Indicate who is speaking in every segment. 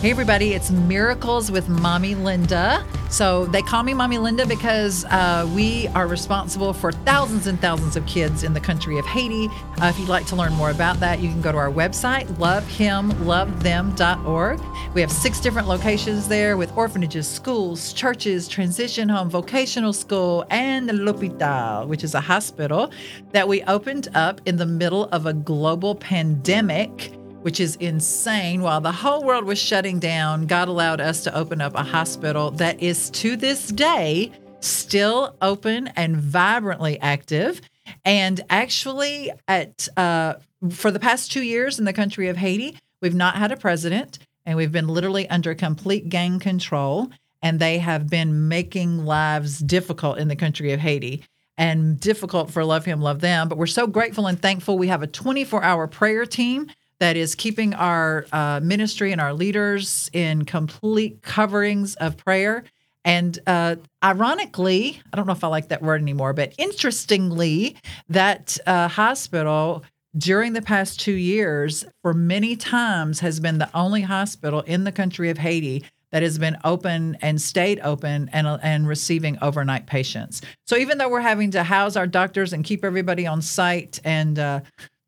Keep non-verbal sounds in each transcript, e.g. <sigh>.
Speaker 1: Hey, everybody, it's Miracles with Mommy Linda. So they call me Mommy Linda because uh, we are responsible for thousands and thousands of kids in the country of Haiti. Uh, if you'd like to learn more about that, you can go to our website, lovehimlovethem.org. We have six different locations there with orphanages, schools, churches, transition home, vocational school, and the L'Hopital, which is a hospital that we opened up in the middle of a global pandemic which is insane. While the whole world was shutting down, God allowed us to open up a hospital that is to this day still open and vibrantly active. And actually, at uh, for the past two years in the country of Haiti, we've not had a president, and we've been literally under complete gang control. And they have been making lives difficult in the country of Haiti and difficult for Love Him, Love Them. But we're so grateful and thankful. We have a 24 hour prayer team that is keeping our uh, ministry and our leaders in complete coverings of prayer. And uh, ironically, I don't know if I like that word anymore, but interestingly, that uh, hospital during the past two years, for many times, has been the only hospital in the country of Haiti that has been open and stayed open and, and receiving overnight patients. So even though we're having to house our doctors and keep everybody on site and uh,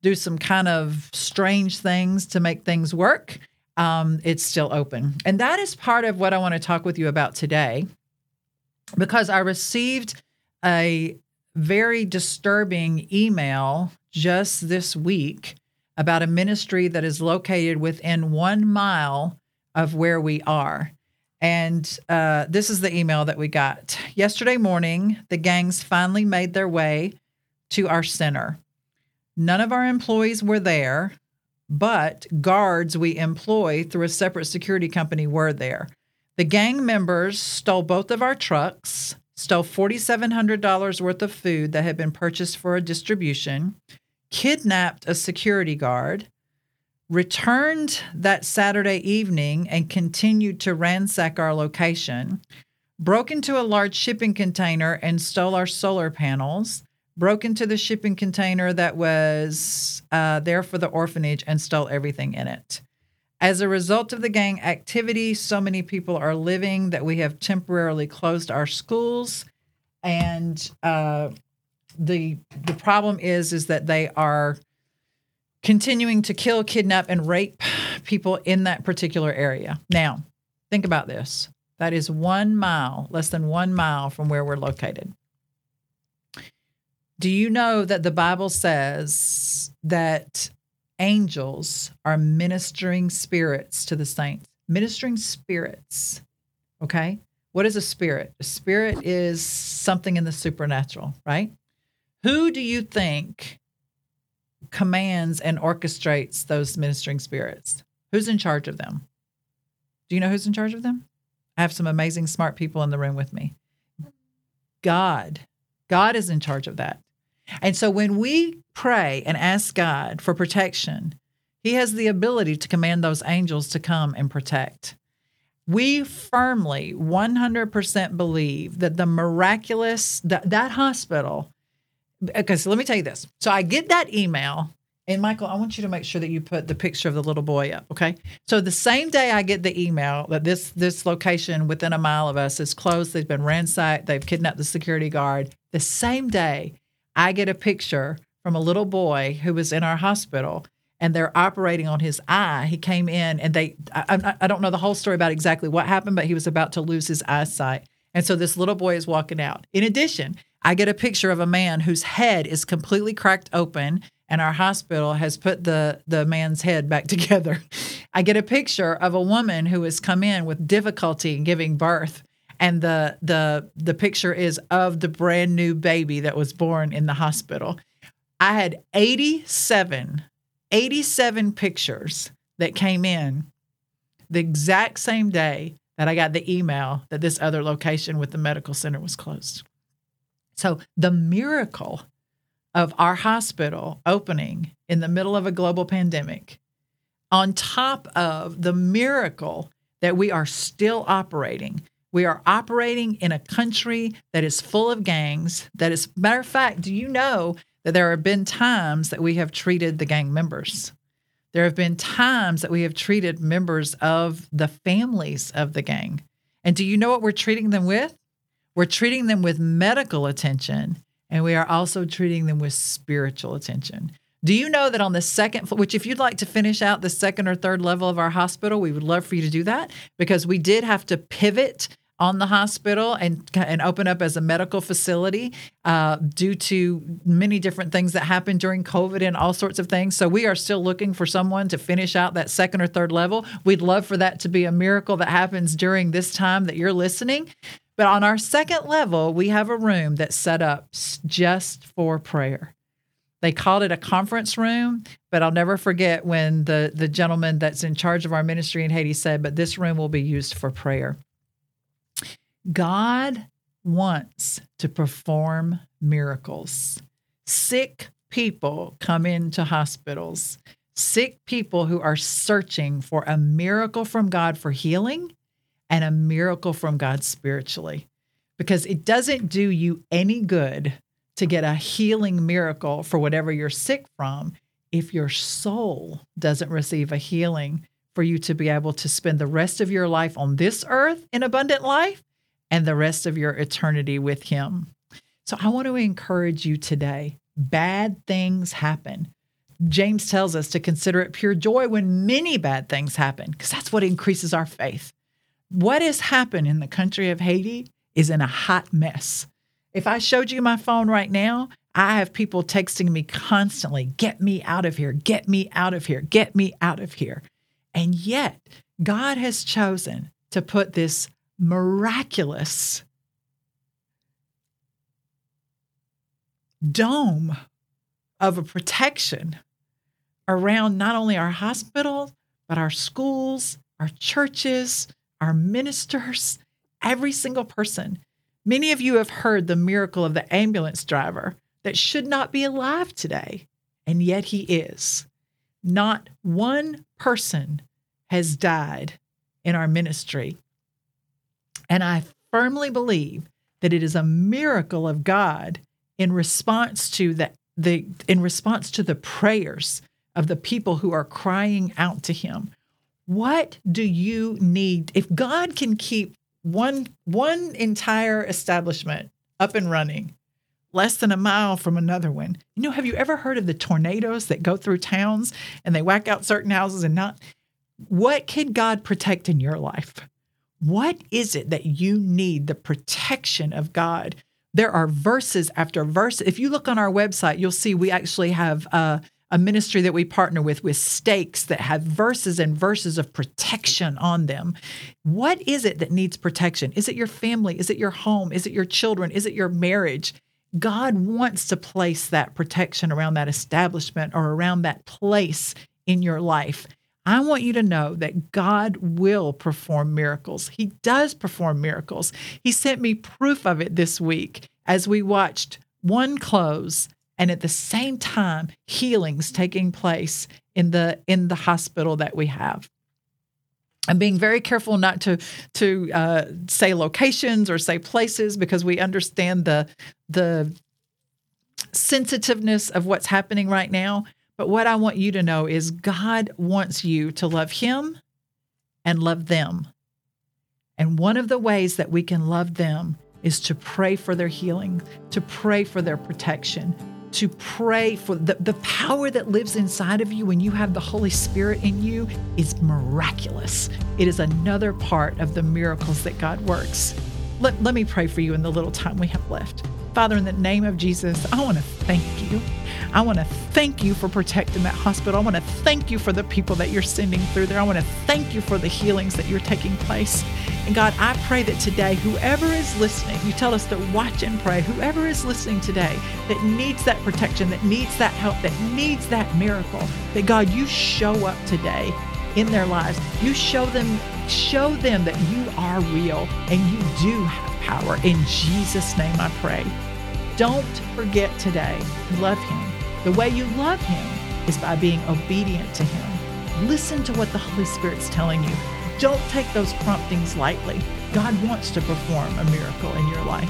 Speaker 1: do some kind of strange things to make things work, um, it's still open. And that is part of what I want to talk with you about today because I received a very disturbing email just this week about a ministry that is located within one mile of where we are. And uh, this is the email that we got. Yesterday morning, the gangs finally made their way to our center. None of our employees were there, but guards we employ through a separate security company were there. The gang members stole both of our trucks, stole $4,700 worth of food that had been purchased for a distribution, kidnapped a security guard, returned that Saturday evening and continued to ransack our location, broke into a large shipping container and stole our solar panels, broke into the shipping container that was uh, there for the orphanage and stole everything in it. As a result of the gang activity, so many people are living that we have temporarily closed our schools, and uh, the the problem is is that they are continuing to kill, kidnap, and rape people in that particular area. Now, think about this: that is one mile, less than one mile from where we're located. Do you know that the Bible says that angels are ministering spirits to the saints? Ministering spirits. Okay. What is a spirit? A spirit is something in the supernatural, right? Who do you think commands and orchestrates those ministering spirits? Who's in charge of them? Do you know who's in charge of them? I have some amazing, smart people in the room with me. God. God is in charge of that. And so when we pray and ask God for protection, He has the ability to command those angels to come and protect. We firmly 100% believe that the miraculous, that, that hospital, because let me tell you this. So I get that email and Michael, I want you to make sure that you put the picture of the little boy up, okay? So the same day I get the email that this this location within a mile of us is closed, they've been ransacked, they've kidnapped the security guard. The same day I get a picture from a little boy who was in our hospital and they're operating on his eye. He came in and they, I, I, don't know the whole story about exactly what happened, but he was about to lose his eyesight. And so this little boy is walking out. In addition, I get a picture of a man whose head is completely cracked open and our hospital has put the the man's head back <laughs> together. I get a picture of a woman who has come in with difficulty in giving birth and the the the picture is of the brand new baby that was born in the hospital. I had 87 87 pictures that came in the exact same day that I got the email that this other location with the medical center was closed. So the miracle of our hospital opening in the middle of a global pandemic, on top of the miracle that we are still operating, we are operating in a country that is full of gangs. That is, matter of fact, do you know that there have been times that we have treated the gang members? There have been times that we have treated members of the families of the gang. And do you know what we're treating them with? We're treating them with medical attention, and we are also treating them with spiritual attention. Do you know that on the second floor, which if you'd like to finish out the second or third level of our hospital, we would love for you to do that because we did have to pivot on the hospital and and open up as a medical facility uh, due to many different things that happened during COVID and all sorts of things. So we are still looking for someone to finish out that second or third level. We'd love for that to be a miracle that happens during this time that you're listening. But on our second level, we have a room that's set up just for prayer. They called it a conference room, but I'll never forget when the the gentleman that's in charge of our ministry in Haiti said, "But this room will be used for prayer." God wants to perform miracles. Sick people come into hospitals, sick people who are searching for a miracle from God for healing and a miracle from God spiritually. Because it doesn't do you any good to get a healing miracle for whatever you're sick from if your soul doesn't receive a healing for you to be able to spend the rest of your life on this earth in abundant life and the rest of your eternity with Him. So I want to encourage you today. Bad things happen. James tells us to consider it pure joy when many bad things happen, because that's what increases our faith. What has happened in the country of Haiti is in a hot mess. If I showed you my phone right now, I have people texting me constantly, get me out of here, get me out of here, get me out of here. And yet, God has chosen to put this miraculous dome of a protection around not only our hospitals, but our schools, our churches, our ministers, every single person. Many of you have heard the miracle of the ambulance driver that should not be alive today, and yet he is. Not one person has died in our ministry and I firmly believe that it is a miracle of God in response to the, the in response to the prayers of the people who are crying out to him. What do you need? If God can keep one one entire establishment up and running less than a mile from another one. You know, have you ever heard of the tornadoes that go through towns and they whack out certain houses and not? What can God protect in your life? What is it that you need the protection of God? There are verses after verse. If you look on our website, you'll see we actually have a, a ministry that we partner with with stakes that have verses and verses of protection on them. What is it that needs protection? Is it your family? Is it your home? Is it your children? Is it your marriage? God wants to place that protection around that establishment or around that place in your life. I want you to know that God will perform miracles. He does perform miracles. He sent me proof of it this week as we watched one close and at the same time healings taking place in the in the hospital that we have. I'm being very careful not to to uh, say locations or say places because we understand the the sensitiveness of what's happening right now. But what I want you to know is God wants you to love Him and love them. And one of the ways that we can love them is to pray for their healing, to pray for their protection, to pray for the, the power that lives inside of you when you have the Holy Spirit in you is miraculous. It is another part of the miracles that God works. Let, let me pray for you in the little time we have left. Father, in the name of Jesus, I want to thank you. I want to thank you for protecting that hospital. I want to thank you for the people that you're sending through there. I want to thank you for the healings that you're taking place. And God, I pray that today, whoever is listening, you tell us to watch and pray, whoever is listening today that needs that protection, that needs that help, that needs that miracle, that God, you show up today in their lives. You show them show them that you are real and you do have power. In Jesus' name I pray. Don't forget today love Him. The way you love Him is by being obedient to Him. Listen to what the Holy Spirit's telling you. Don't take those promptings lightly. God wants to perform a miracle in your life.